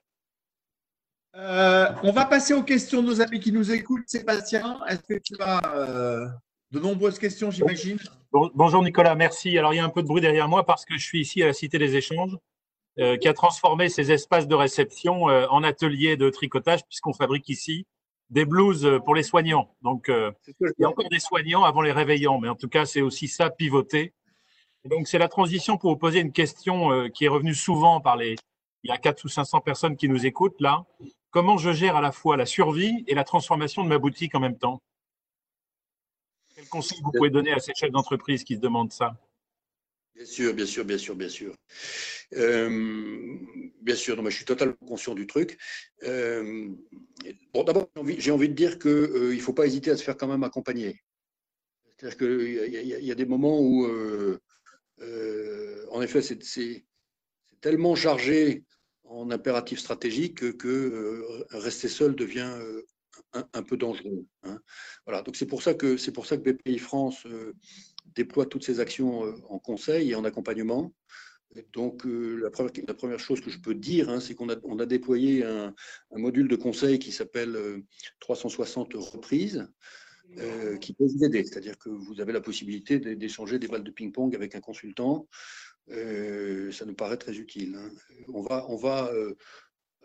Euh, on va passer aux questions de nos amis qui nous écoutent. Sébastien, est-ce que tu as euh, de nombreuses questions, j'imagine? Bonjour Nicolas, merci. Alors il y a un peu de bruit derrière moi parce que je suis ici à la Cité des Échanges, qui a transformé ses espaces de réception en atelier de tricotage, puisqu'on fabrique ici des blouses pour les soignants. Donc il y a encore des soignants avant les réveillants, mais en tout cas c'est aussi ça, pivoter donc, c'est la transition pour vous poser une question euh, qui est revenue souvent par les. Il y a 4 ou 500 personnes qui nous écoutent là. Comment je gère à la fois la survie et la transformation de ma boutique en même temps? Quel conseil vous pouvez donner à ces chefs d'entreprise qui se demandent ça? Bien sûr, bien sûr, bien sûr, bien sûr. Euh, bien sûr, non, mais je suis totalement conscient du truc. Euh, bon, d'abord, j'ai envie, de dire qu'il ne faut pas hésiter à se faire quand même accompagner. C'est-à-dire qu'il y, y, a des moments où euh, en effet, c'est tellement chargé en impératif stratégique que euh, rester seul devient euh, un, peu dangereux. Hein. Voilà, donc c'est pour ça que c'est pour ça que BPI France déploie toutes ses actions en conseil et en accompagnement. Donc, la, première, chose que je peux dire, hein, c'est qu'on a, on a, déployé un, un, module de conseil qui s'appelle 360 reprises, euh, qui peut vous aider. C'est-à-dire que vous avez la possibilité d'échanger des balles de ping-pong avec un consultant. Euh, ça nous paraît très utile. Hein. On va, on va, euh,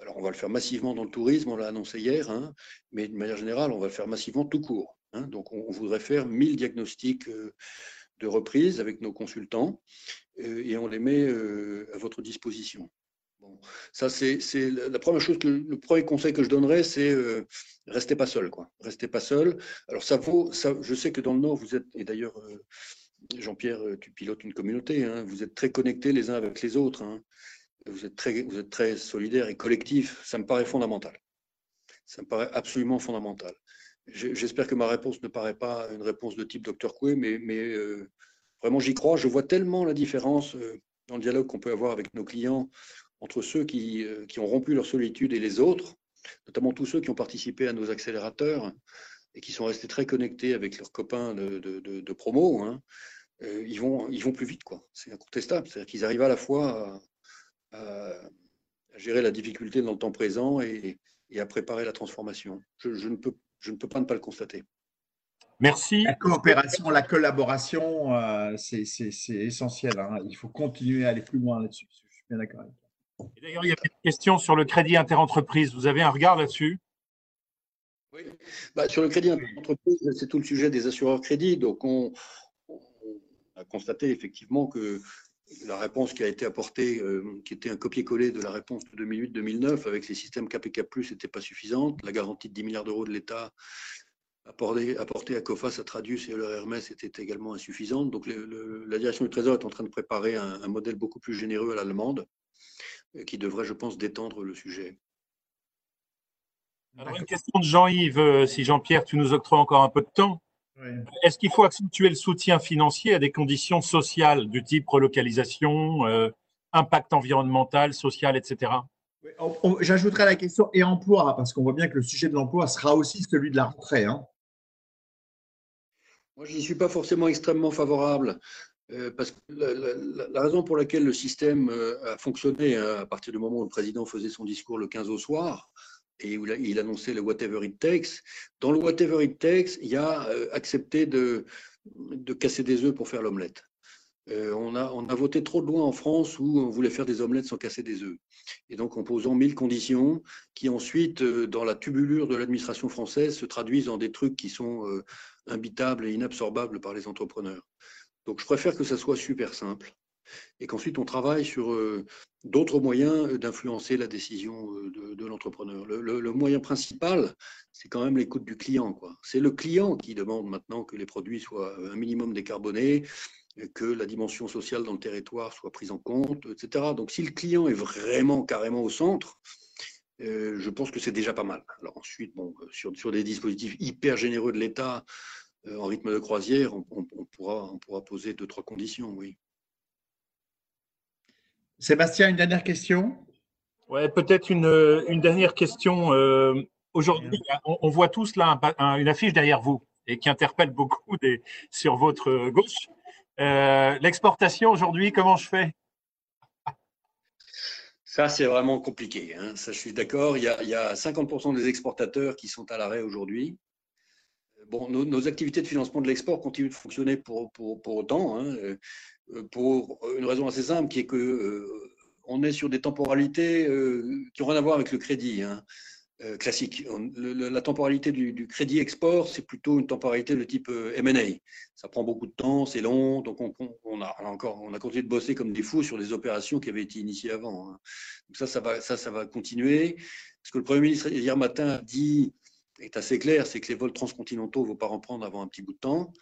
alors on va le faire massivement dans le tourisme, on l'a annoncé hier, hein, mais de manière générale, on va le faire massivement tout court. Hein. Donc, on, voudrait faire 1000 diagnostics de reprise avec nos consultants et on les met à votre disposition. Bon, ça, c'est la première chose que le premier conseil que je donnerais, c'est euh, restez pas seul, quoi. Restez pas seul. Alors ça vaut, ça, je sais que dans le Nord, vous êtes, et d'ailleurs, euh, Jean-Pierre, euh, tu pilotes une communauté, hein, vous êtes très connectés les uns avec les autres. Hein. Vous êtes très, vous êtes très solidaires et collectifs. Ça me paraît fondamental. Ça me paraît absolument fondamental. J'espère que ma réponse ne paraît pas une réponse de type Dr Coué, mais, mais vraiment j'y crois. Je vois tellement la différence dans le dialogue qu'on peut avoir avec nos clients entre ceux euh, qui, ont rompu leur solitude et les autres, notamment tous ceux qui ont participé à nos accélérateurs et qui sont restés très connectés avec leurs copains de, promo, hein, euh, ils, vont, ils vont plus vite. quoi. C'est incontestable. C'est-à-dire qu'ils arrivent à la fois à, gérer la difficulté dans le temps présent et, à préparer la transformation. Je, ne peux, je ne peux pas ne pas le constater. Merci. La coopération, la collaboration, euh, c'est essentiel. Hein. Il faut continuer à aller plus loin là-dessus. Je suis bien d'accord avec D'ailleurs, il y a une question sur le crédit interentreprise. Vous avez un regard là-dessus? Oui, bah, sur le crédit interentreprise, c'est tout le sujet des assureurs crédits. Donc, on, a constaté effectivement que la réponse qui a été apportée, euh, qui était un copier-coller de la réponse de 2008-2009 avec les systèmes KPK+, n'était pas suffisante. La garantie de 10 milliards d'euros de l'État apportée, à COFAS, à Tradius et à leur Hermès était également insuffisante. Donc la direction du Trésor est en train de préparer un, modèle beaucoup plus généreux à l'allemande qui devrait, je pense, détendre le sujet. Alors une question de Jean-Yves, euh, si Jean-Pierre, tu nous octroies encore un peu de temps. Est-ce qu'il faut accentuer le soutien financier à des conditions sociales du type relocalisation, euh, impact environnemental, social, etc. J'ajouterai la question et emploi, parce qu'on voit bien que le sujet de l'emploi sera aussi celui de la rentrée. Hein. Moi, je n'y suis pas forcément extrêmement favorable. Euh, parce que la, raison pour laquelle le système euh, a fonctionné hein, à partir du moment où le président faisait son discours le 15 au soir, et où il annonçait le whatever it takes. Dans le whatever it takes, il y a euh, accepté de, casser des œufs pour faire l'omelette. Euh, on, a, voté trop de loin en France où on voulait faire des omelettes sans casser des œufs. Et donc en posant mille conditions qui ensuite, euh, dans la tubulure de l'administration française, se traduisent dans des trucs qui sont imbitables et inabsorbables par les entrepreneurs. Donc je préfère que ça soit super simple et qu'ensuite on travaille sur euh, d'autres moyens euh, d'influencer la décision euh, de, l'entrepreneur. Le, moyen principal, c'est quand même l'écoute du client. C'est le client qui demande maintenant que les produits soient un minimum décarbonés, que la dimension sociale dans le territoire soit prise en compte, etc. Donc si le client est vraiment carrément au centre, je pense que c'est déjà pas mal. Alors ensuite, sur des dispositifs hyper généreux de l'État, en rythme de croisière, on, pourra, on pourra poser deux, trois conditions, oui. Sébastien, une dernière question? Ouais, peut-être une, une, dernière question. Euh, aujourd'hui, on, voit tous là une affiche derrière vous et qui interpelle beaucoup des, sur votre gauche. Euh, l'exportation aujourd'hui, comment je fais? Ça, c'est vraiment compliqué. Hein. Ça, je suis d'accord. Il, il, y a 50% des exportateurs qui sont à l'arrêt aujourd'hui. Bon, nos, activités de financement de l'export continuent de fonctionner pour, pour, pour autant. Hein. Euh, pour une raison assez simple, qui est que euh, on est sur des temporalités euh, qui n'ont rien à voir avec le crédit hein, classique. la temporalité du, crédit export, c'est plutôt une temporalité de type M&A. Ça prend beaucoup de temps, c'est long, donc on, a encore, on a continué de bosser comme des fous sur des opérations qui avaient été initiées avant. Hein. Donc ça, ça va, ça, ça va continuer. Ce que le Premier ministre hier matin a dit est assez clair, c'est que les vols transcontinentaux ne vont pas en prendre avant un petit bout de temps.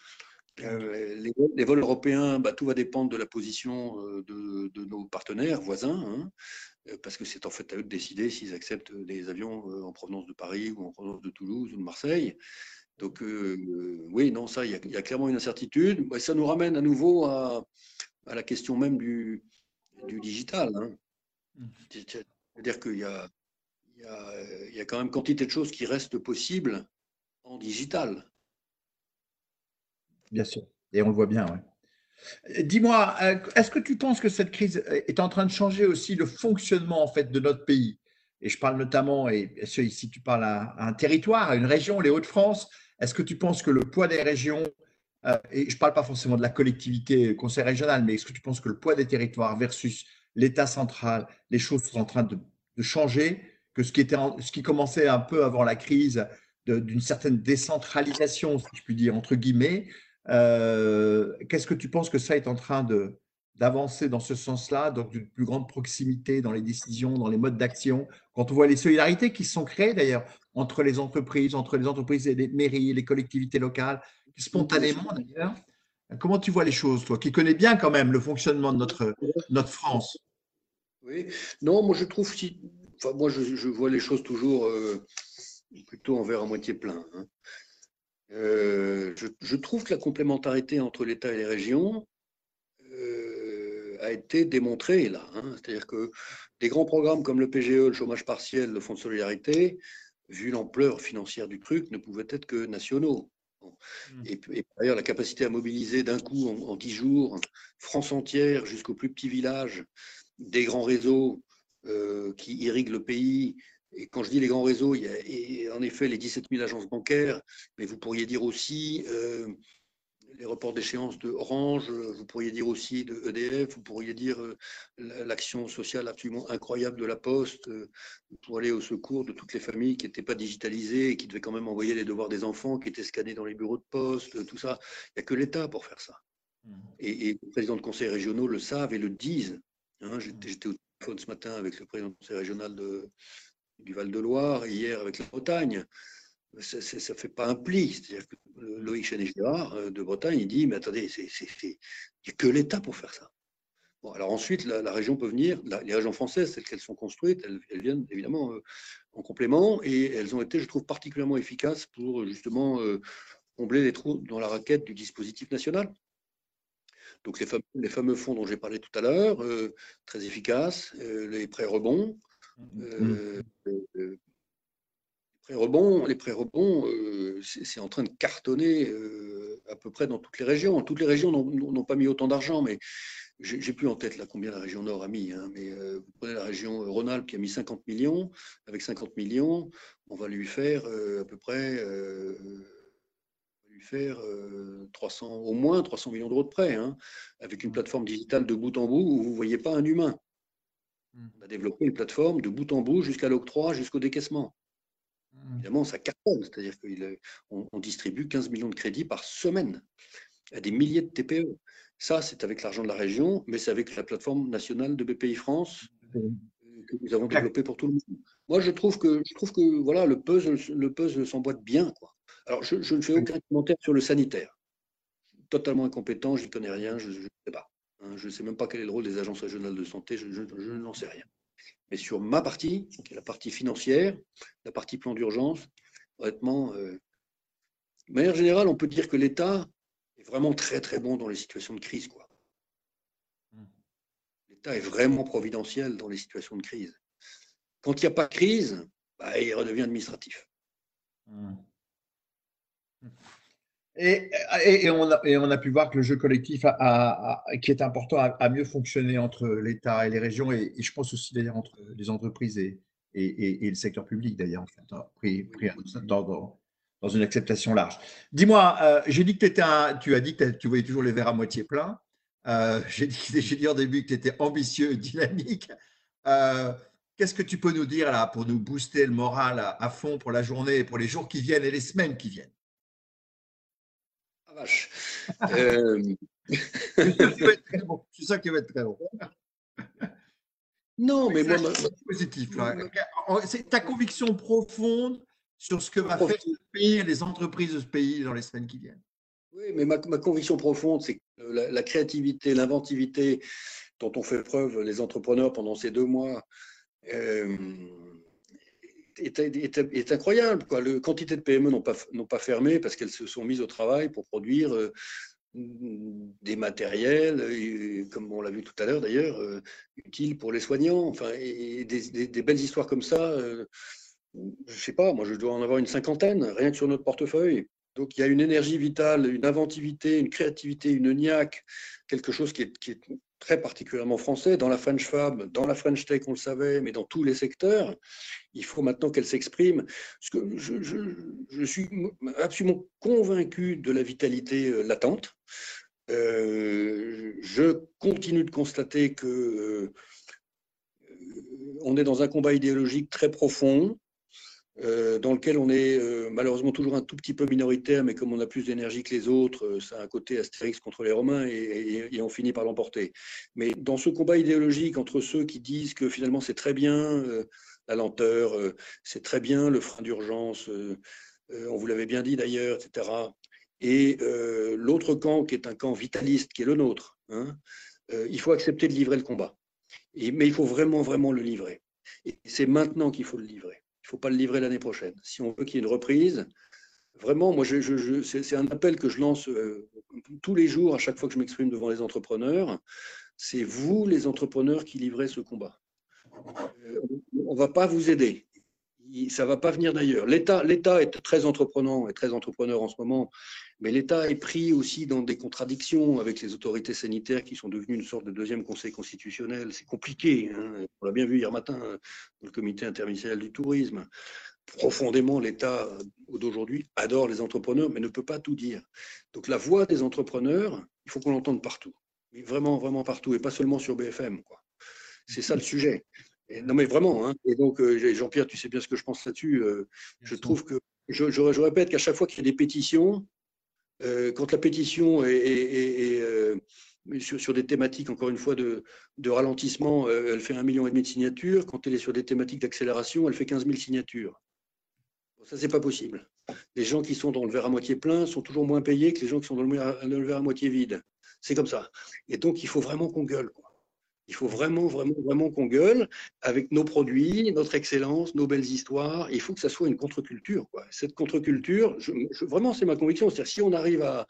Euh, les, vols européens, bah, tout va dépendre de la position euh, de, nos partenaires voisins, hein, euh, parce que c'est en fait à eux de décider s'ils acceptent des avions en provenance de Paris ou en provenance de Toulouse ou de Marseille. Donc oui, non, ça, il y, a clairement une incertitude. ça nous ramène à nouveau à, la question même du, digital. Hein. Mmh. C'est-à-dire qu'il y a, il y a quand même quantité de choses qui restent possibles en digital. Bien sûr, et on le voit bien. Dis-moi, euh, est-ce que tu penses que cette crise est en train de changer aussi le fonctionnement en fait de notre pays? Et je parle notamment, et ici tu parles à, un territoire, à une région, les Hauts-de-France. Est-ce que tu penses que le poids des régions, euh, et je ne parle pas forcément de la collectivité, conseil régional, mais est-ce que tu penses que le poids des territoires versus l'État central, les choses sont en train de, changer, que ce qui, était ce qui commençait un peu avant la crise, d'une certaine décentralisation, si je puis dire, entre guillemets, euh, qu'est-ce que tu penses que ça est en train de, d'avancer dans ce sens-là, donc d'une plus grande proximité dans les décisions, dans les modes d'action, quand on voit les solidarités qui sont créées d'ailleurs entre les entreprises, entre les entreprises et les mairies, les collectivités locales, spontanément d'ailleurs. Comment tu vois les choses, toi, qui connais bien quand même le fonctionnement de notre, notre France? Oui, non, moi je trouve, enfin, moi je, vois les choses toujours euh, plutôt en verre à moitié plein. Hein. Euh, je, trouve que la complémentarité entre l'État et les régions euh, a été démontrée là. Hein. C'est-à-dire que des grands programmes comme le PGE, le chômage partiel, le Fonds de solidarité, vu l'ampleur financière du truc, ne pouvaient être que nationaux. Mmh. Et, et d'ailleurs, la capacité à mobiliser d'un coup en dix jours, France entière jusqu'au plus petit village, des grands réseaux euh, qui irriguent le pays, et quand je dis les grands réseaux, il y a en effet les 17 000 agences bancaires, mais vous pourriez dire aussi euh, les reports d'échéance de Orange, vous pourriez dire aussi de EDF, vous pourriez dire euh, l'action sociale absolument incroyable de la Poste pour aller au secours de toutes les familles qui n'étaient pas digitalisées et qui devaient quand même envoyer les devoirs des enfants, qui étaient scannés dans les bureaux de poste, tout ça. Il n'y a que l'État pour faire ça. Mmh. Et, les présidents de conseils régionaux le savent et le disent. Hein, j'étais au téléphone ce matin avec le président du conseil régional de, du Val-de-Loire, hier avec la Bretagne. ça ne fait pas un pli. C'est-à-dire que Loïc Chenet-Girard de Bretagne, il dit, mais attendez, il n'y a que l'État pour faire ça. Bon, alors ensuite, la, région peut venir, les régions françaises, celles qu'elles sont construites, elles, viennent évidemment en complément et elles ont été, je trouve, particulièrement efficaces pour justement combler les trous dans la raquette du dispositif national. Donc les fameux, les fameux fonds dont j'ai parlé tout à l'heure, euh, très efficaces, euh, les prêts rebonds. Euh, les prêts rebonds, les prêts rebonds c'est en train de cartonner à peu près dans toutes les régions. Toutes les régions n'ont pas mis autant d'argent, mais j'ai plus en tête là combien la région Nord a mis, hein, mais vous prenez la région Rhône-Alpes qui a mis 50 millions. Avec 50 millions, on va lui faire à peu près faire 300, euh, au moins 300 millions d'euros de prêts, hein, avec une mmh. plateforme digitale de bout en bout où vous ne voyez pas un humain. Mmh. On a développé une plateforme de bout en bout jusqu'à l'octroi, jusqu'au décaissement. Mmh. Évidemment, ça cartonne, c'est-à-dire qu'on on distribue 15 millions de crédits par semaine à des milliers de TPE. Ça, c'est avec l'argent de la région, mais c'est avec la plateforme nationale de BPI France euh, que nous avons développé pour tout le monde. Moi, je trouve que, je trouve que voilà, le puzzle, le puzzle s'emboîte bien. Quoi. Alors, je, ne fais aucun commentaire sur le sanitaire. Totalement incompétent, je n'y connais rien, je ne sais pas. Hein. je ne sais même pas quel est le rôle des agences régionales de santé, je, n'en sais rien. Mais sur ma partie, qui est la partie financière, la partie plan d'urgence, honnêtement, euh, de manière générale, on peut dire que l'État est vraiment très très bon dans les situations de crise. Quoi. Hmm. L'État est vraiment providentiel dans les situations de crise. Quand il n'y a pas de crise, bah, il redevient administratif. Hmm. Et, on a, pu voir que le jeu collectif, qui est important, a, mieux fonctionné entre l'État et les régions, et, je pense aussi d'ailleurs entre les entreprises et, le secteur public, d'ailleurs, en hein, pris, dans, dans, une acceptation large. Dis-moi, euh, j'ai dit que étais un, tu as dit que tu voyais toujours les verres à moitié pleins. Euh, j'ai dit, dit, au début que tu étais ambitieux, dynamique. Euh, qu'est-ce que tu peux nous dire là pour nous booster le moral à, fond pour la journée, pour les jours qui viennent et les semaines qui viennent? Vache. Euh... Je suis sûr qu'il va être très bon. Non, mais moi. positif. C'est ta conviction profonde sur ce que va faire ce pays, les entreprises de ce pays dans les semaines qui viennent. Oui, mais ma, conviction profonde, c'est que la, créativité, l'inventivité dont ont fait preuve les entrepreneurs pendant ces deux mois, euh, est, incroyable. Quoi. Le quantité de PME n'ont pas, pas fermé parce qu'elles se sont mises au travail pour produire euh, des matériels, comme on l'a vu tout à l'heure d'ailleurs, euh, utiles pour les soignants. Enfin, et, des, belles histoires comme ça, euh, je ne sais pas, moi je dois en avoir une cinquantaine, rien que sur notre portefeuille. Donc il y a une énergie vitale, une inventivité, une créativité, une niaque, quelque chose qui est très particulièrement français, dans la French Fab, dans la French Tech, on le savait, mais dans tous les secteurs. Il faut maintenant qu'elle s'exprime. que je, suis absolument convaincu de la vitalité euh, latente. Euh, je continue de constater que euh, on est dans un combat idéologique très profond. Euh, dans lequel on est euh, malheureusement toujours un tout petit peu minoritaire, mais comme on a plus d'énergie que les autres, euh, ça a un côté Astérix contre les Romains et, on finit par l'emporter. Mais dans ce combat idéologique entre ceux qui disent que finalement c'est très bien la lenteur, c'est très bien le frein d'urgence, on vous l'avait bien dit d'ailleurs, etc. Et l'autre camp qui est un camp vitaliste, qui est le nôtre, hein, il faut accepter de livrer le combat. mais il faut vraiment, vraiment le livrer. Et c'est maintenant qu'il faut le livrer. Il ne faut pas le livrer l'année prochaine. Si on veut qu'il y ait une reprise, vraiment, moi, je, c'est un appel que je lance euh, tous les jours, à chaque fois que je m'exprime devant les entrepreneurs. C'est vous, les entrepreneurs, qui livrez ce combat. Euh, on ne va pas vous aider ça ne va pas venir d'ailleurs. L'État, L'État est très entreprenant et très entrepreneur en ce moment, mais l'État est pris aussi dans des contradictions avec les autorités sanitaires qui sont devenues une sorte de deuxième conseil constitutionnel. C'est compliqué. Hein. On l'a bien vu hier matin dans le comité interministériel du tourisme. Profondément, l'État d'aujourd'hui adore les entrepreneurs, mais ne peut pas tout dire. Donc la voix des entrepreneurs, il faut qu'on l'entende partout. vraiment, vraiment partout, et pas seulement sur BFM. C'est ça le sujet non, mais vraiment. Hein. Et donc, euh, Jean-Pierre, tu sais bien ce que je pense là-dessus. Euh, je trouve que, je, je, répète qu'à chaque fois qu'il y a des pétitions, euh, quand la pétition est, sur, des thématiques, encore une fois, de, ralentissement, elle fait un million et demi de signatures. Quand elle est sur des thématiques d'accélération, elle fait 15 000 signatures. Ça, c'est pas possible. Les gens qui sont dans le verre à moitié plein sont toujours moins payés que les gens qui sont dans le verre à moitié vide. C'est comme ça. Et donc, il faut vraiment qu'on gueule. Il faut vraiment, vraiment, vraiment qu'on gueule avec nos produits, notre excellence, nos belles histoires. Il faut que ça soit une contre-culture. Cette contre-culture, vraiment, c'est ma conviction. C'est-à-dire, si on arrive à,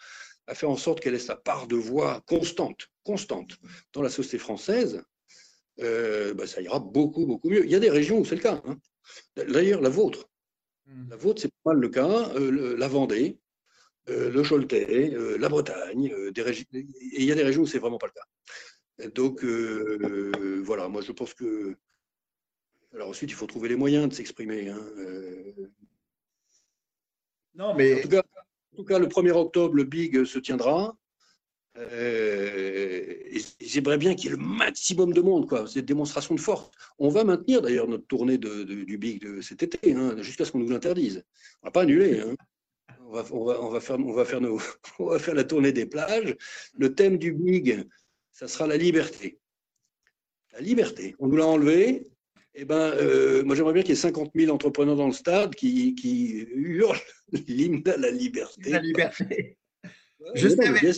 faire en sorte qu'elle ait sa part de voix constante, constante dans la société française, euh, bah, ça ira beaucoup, beaucoup mieux. Il y a des régions où c'est le cas. Hein. D'ailleurs, la vôtre. Hmm. La vôtre, c'est pas mal le cas. Euh, la Vendée, euh, le Choletais, la Bretagne. Des et il y a des régions où c'est vraiment pas le cas. Donc, euh, voilà, moi je pense que. Alors ensuite, il faut trouver les moyens de s'exprimer. Hein, euh. Non, mais. En tout, cas, le 1er octobre, le Big se tiendra. Euh, j'aimerais bien qu'il y ait le maximum de monde, quoi. C'est une démonstration de force. On va maintenir d'ailleurs notre tournée de, du Big de cet été, hein, jusqu'à ce qu'on nous l'interdise. On ne va pas annuler. Hein. On, va, on, va, on, va, faire, on, va faire nos, on va faire la tournée des plages. Le thème du Big, ça sera la liberté. La liberté. On nous l'a enlevé. Eh ben, euh, moi, j'aimerais bien qu'il y ait 50 000 entrepreneurs dans le stade qui, qui hurlent l'hymne à la liberté. La liberté. Je, savais,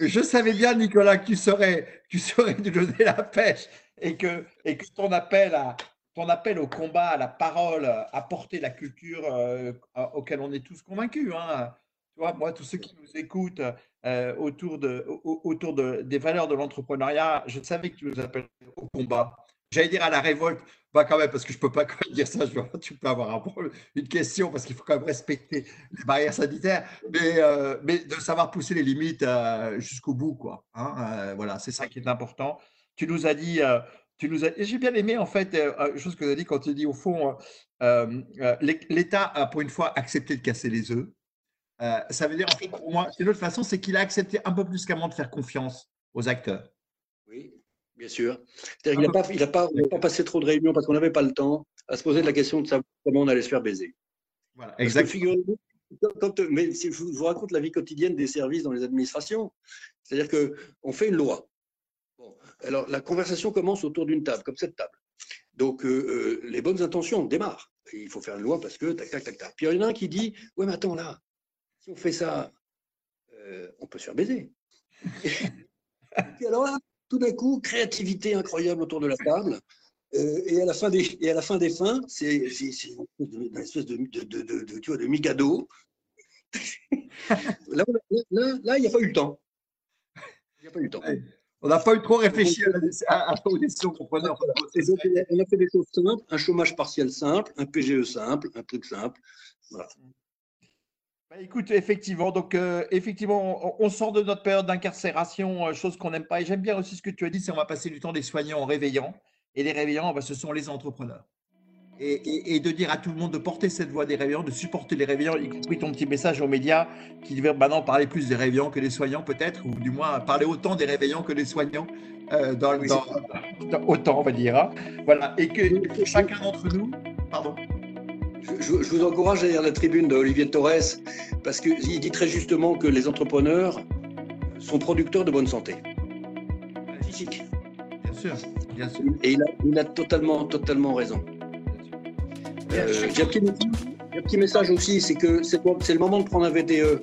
je, savais, bien, Nicolas, que tu serais, tu serais de donner la pêche et que, et que ton, appel à, ton appel au combat, à la parole, à porter la culture euh, auquel on est tous convaincus. Hein. Tu vois, moi, tous ceux qui nous écoutent, euh, autour, de, autour de, des valeurs de l'entrepreneuriat, je savais que tu nous appelles au combat. J'allais dire à la révolte, pas quand même, parce que je ne peux pas dire ça, tu peux avoir une question, parce qu'il faut quand même respecter les barrières sanitaires, mais, euh, de savoir pousser les limites euh, jusqu'au bout. Quoi, hein, voilà, c'est ça qui est important. Tu nous as dit, tu nous as, j'ai bien aimé en fait, une chose que tu as dit quand tu dis au fond, l'État a pour une fois accepté de casser les œufs. Euh, ça veut dire, en fait, pour moi, c'est l'autre façon, c'est qu'il a accepté un peu plus qu'avant de faire confiance aux acteurs. Oui, bien sûr. Il n'a pas, pas, pas, passé trop de réunions parce qu'on n'avait pas le temps à se poser la question de savoir comment on allait se faire baiser. Voilà, exactement. mais si je vous raconte la vie quotidienne des services dans les administrations, c'est-à-dire qu'on fait une loi. Bon, alors la conversation commence autour d'une table, comme cette table. Donc euh, euh, les bonnes intentions démarrent. Il faut faire une loi parce que tac, tac, tac, tac. Puis il y en a un qui dit Ouais, mais attends là, si on fait ça, euh, on peut se faire baiser. et alors là, tout d'un coup, créativité incroyable autour de la table. Euh, et, à la fin des, et à la fin des fins, c'est une espèce de, de, de, de, tu vois, de migado. là, là, il n'y a pas eu le temps. Il n'y a pas eu le temps. On n'a pas eu trop réfléchi à, la, à, décision qu'on prenait. On a fait des choses simples, un chômage partiel simple, un PGE simple, un truc simple. Voilà. Bah, écoute, effectivement, donc euh, effectivement, on, sort de notre période d'incarcération, euh, chose qu'on n'aime pas. Et j'aime bien aussi ce que tu as dit, c'est on va passer du temps des soignants en réveillant. Et les réveillants, bah, ce sont les entrepreneurs. Et, de dire à tout le monde de porter cette voix des réveillants, de supporter les réveillants, y compris ton petit message aux médias qui devait maintenant parler plus des réveillants que des soignants peut-être, ou du moins parler autant des réveillants que des soignants, euh, dans, autant on va dire. Hein. Voilà, et que chacun d'entre nous, pardon je, vous encourage à lire la tribune d'Olivier Torres parce qu'il dit très justement que les entrepreneurs sont producteurs de bonne santé physique. Bien sûr, bien sûr. Et il a, totalement, totalement raison. Euh, j'ai un, petit message aussi, c'est que c'est le moment de prendre un VTE.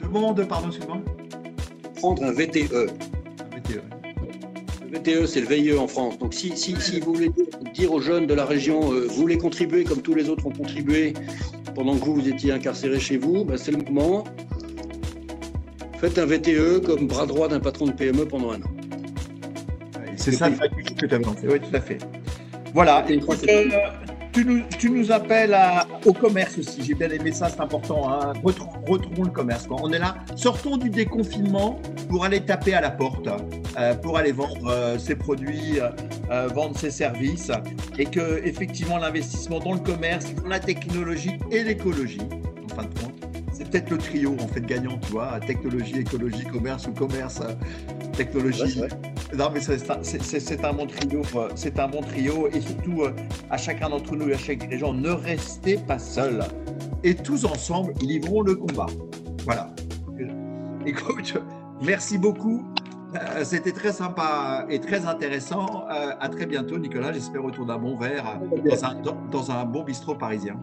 Le moment de, pardon, excuse-moi Prendre un. Un VTE. Le VTE, c'est le VIE en France. Donc, si, si, si vous voulez dire aux jeunes de la région, euh, vous voulez contribuer comme tous les autres ont contribué pendant que vous, vous étiez incarcéré chez vous, ben, c'est le moment. Faites un VTE comme bras droit d'un patron de PME pendant un an. C'est ça le que tu as Oui, tout à fait. Voilà. Et, tu nous, appelles au commerce aussi. J'ai bien aimé ça, c'est important. Hein. Retrouvons, le commerce. On est là. Sortons du déconfinement pour aller taper à la porte, euh, pour aller vendre euh, ses produits, euh, vendre ses services. Et que, effectivement, l'investissement dans le commerce, dans la technologie et l'écologie, peut-être le trio en fait gagnant, tu vois, technologie, écologie, commerce ou commerce, technologie. non, mais c'est un, bon trio, c'est un bon trio et surtout euh, à chacun d'entre nous et à chacun des gens, ne restez pas seuls et tous ensemble livrons le combat. Voilà. Écoute, merci beaucoup. Euh, c'était très sympa et très intéressant. Euh, à très bientôt, Nicolas. J'espère autour d'un bon verre dans un bon bistrot parisien.